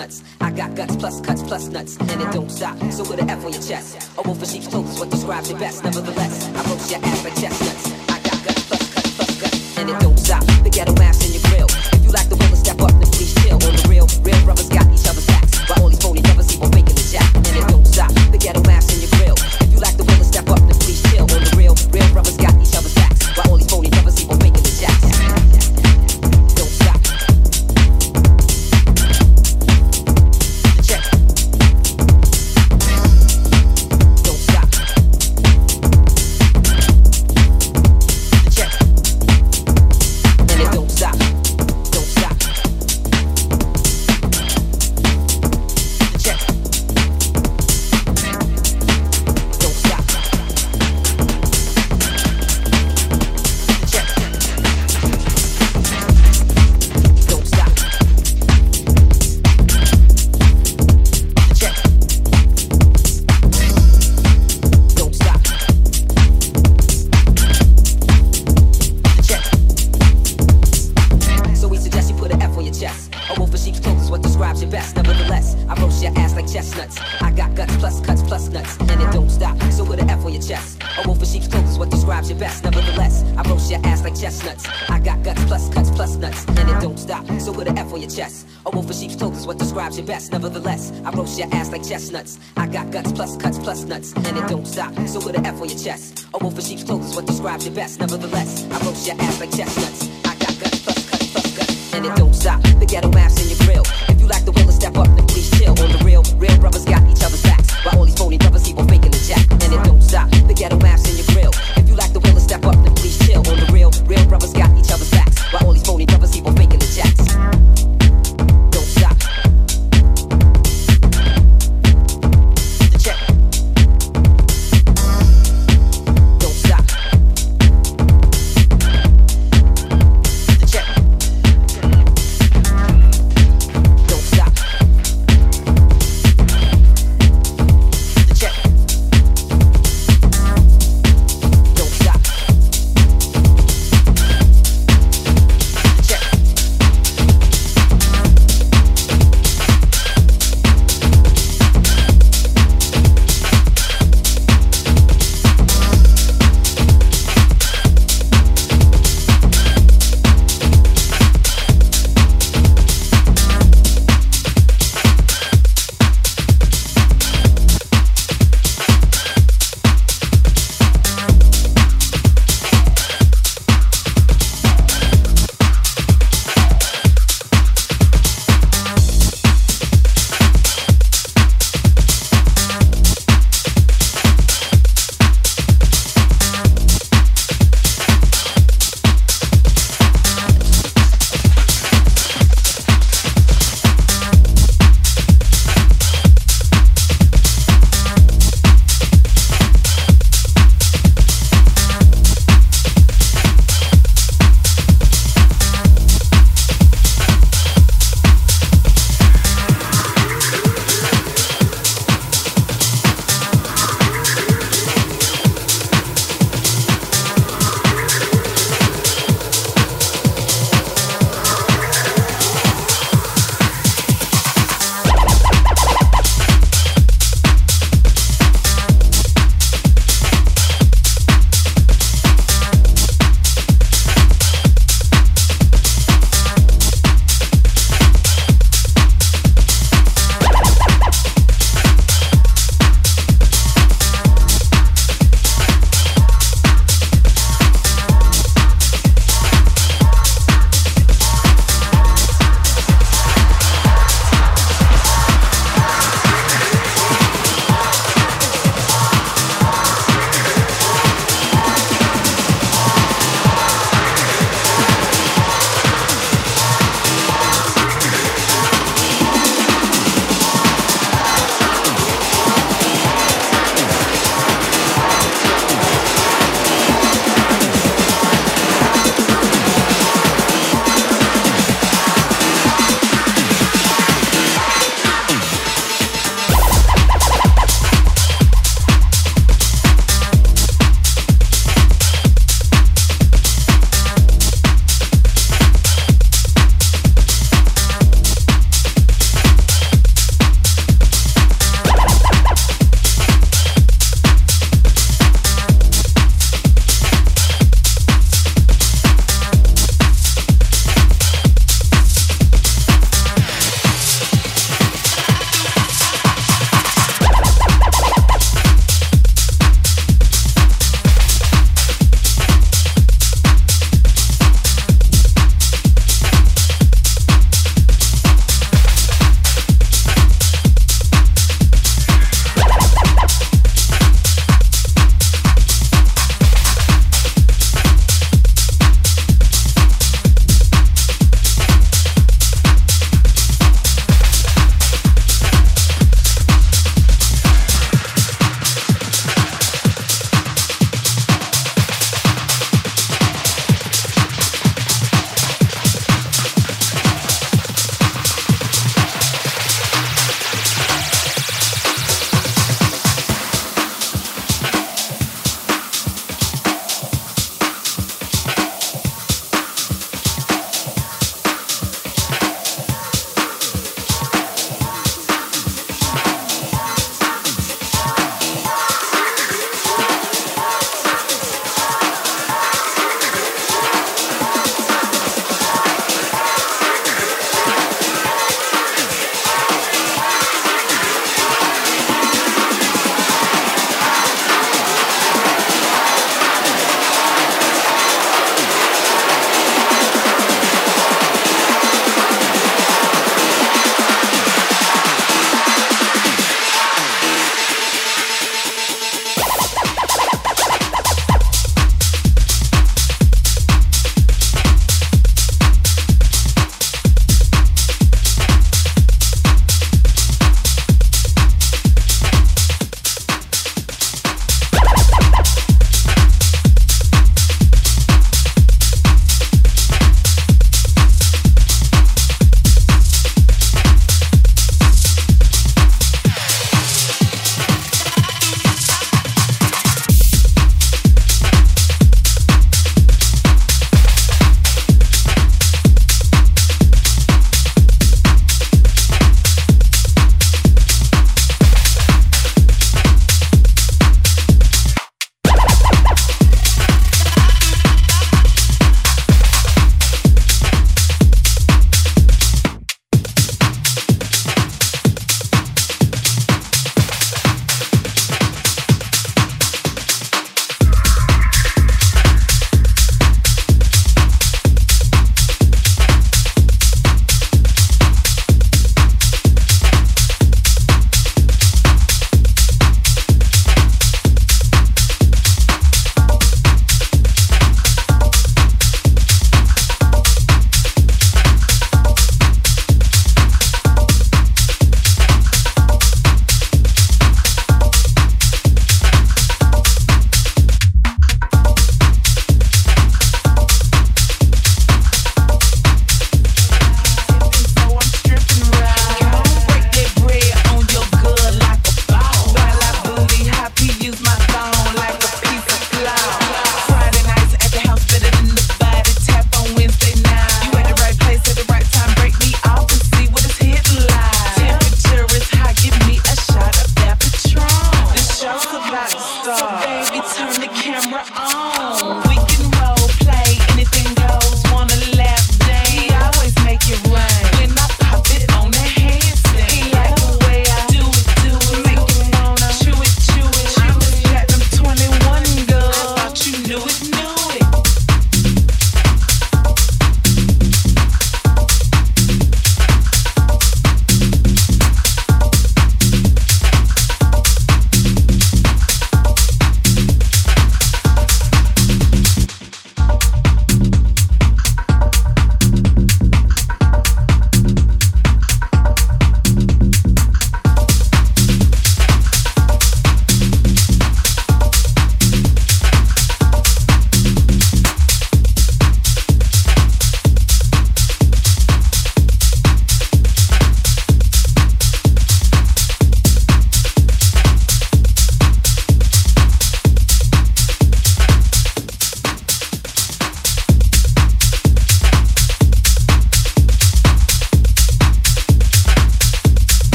nuts. I got guts plus cuts plus nuts. ass like chestnuts. I got guts plus cuts plus nuts, and it don't stop. So with an F on your chest, a wolf in sheep's clothes is what describes your best. Nevertheless, I roast your ass like chestnuts. I got guts plus cuts plus guts, and it don't stop. The ghetto ass in your grill. If you like the will to step up, then please chill. On the real, real brothers got each other's backs. While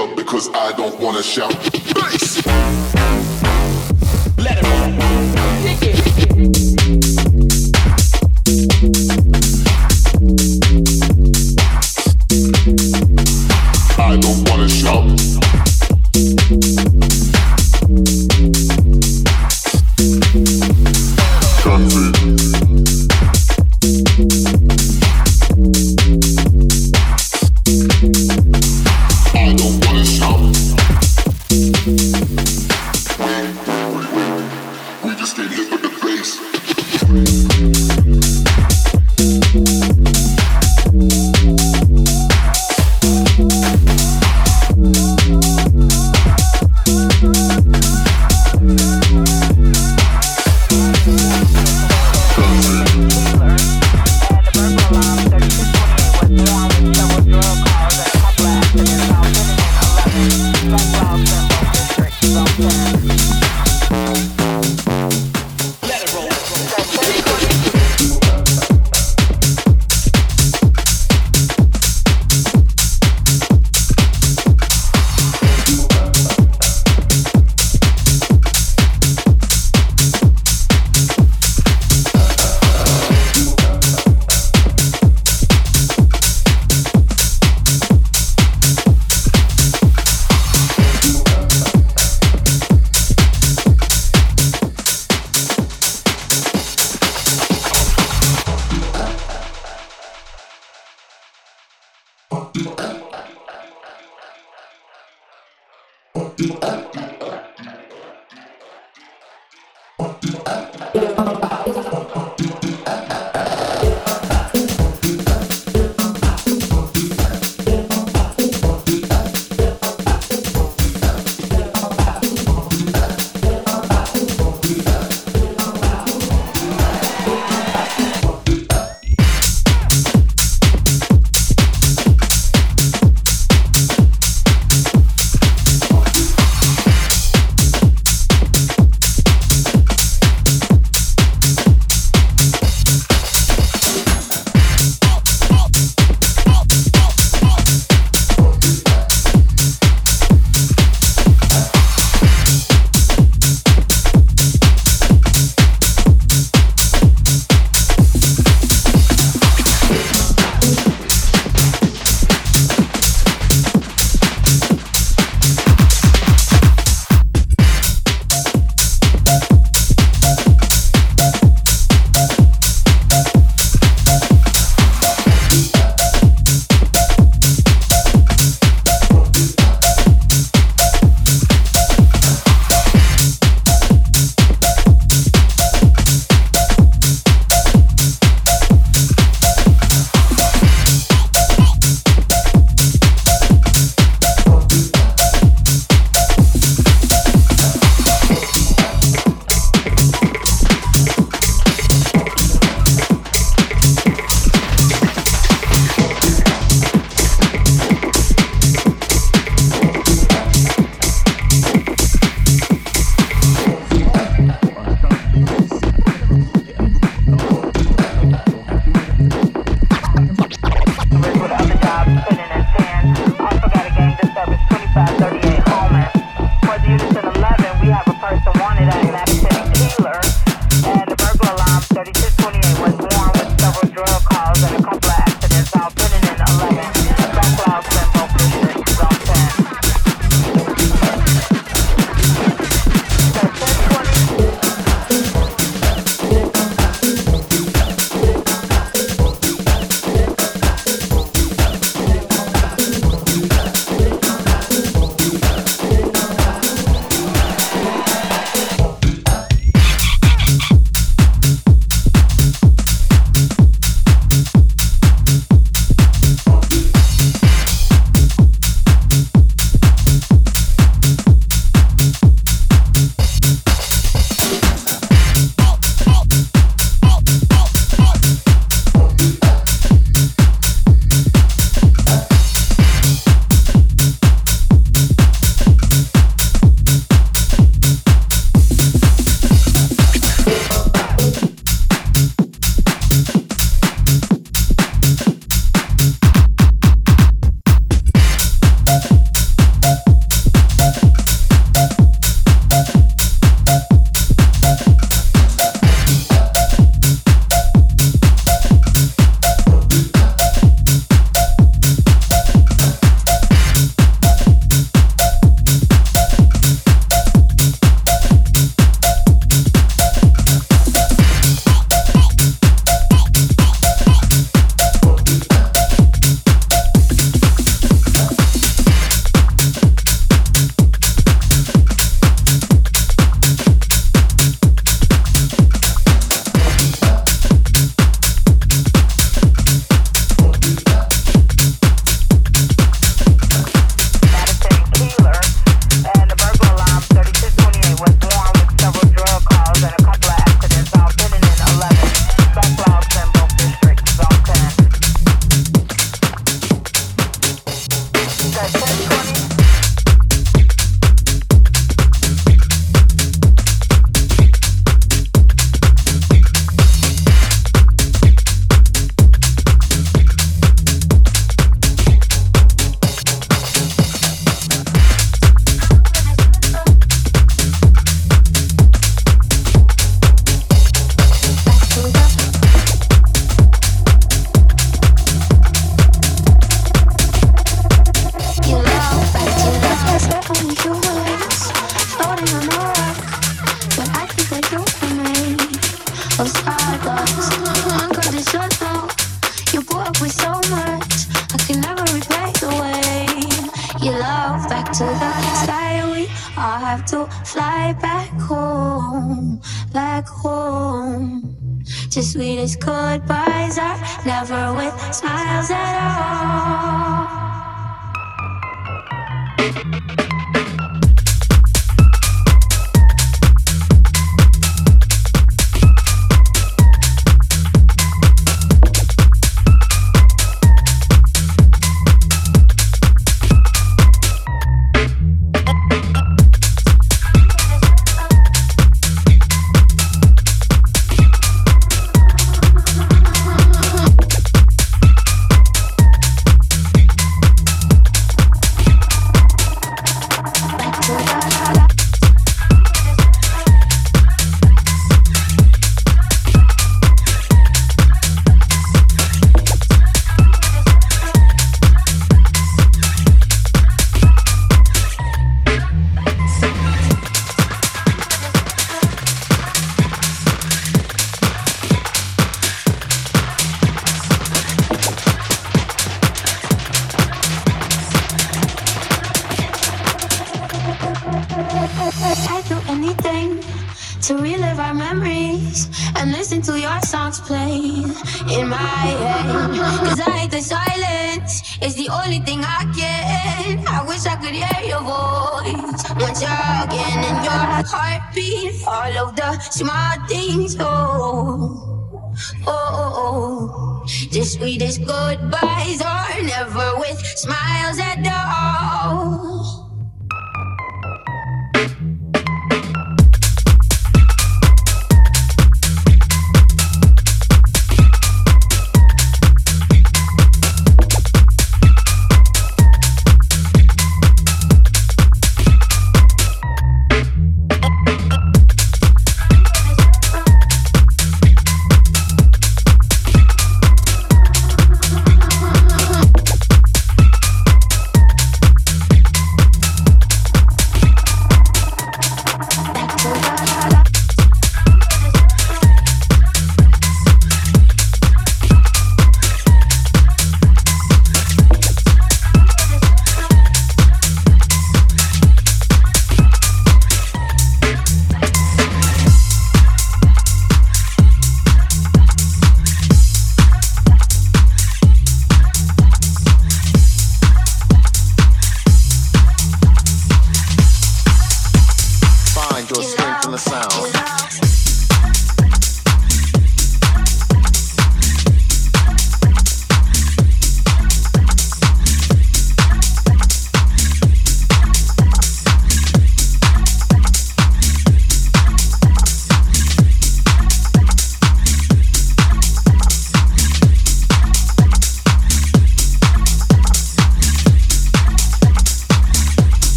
club because I don't wanna shout. Bass!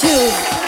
No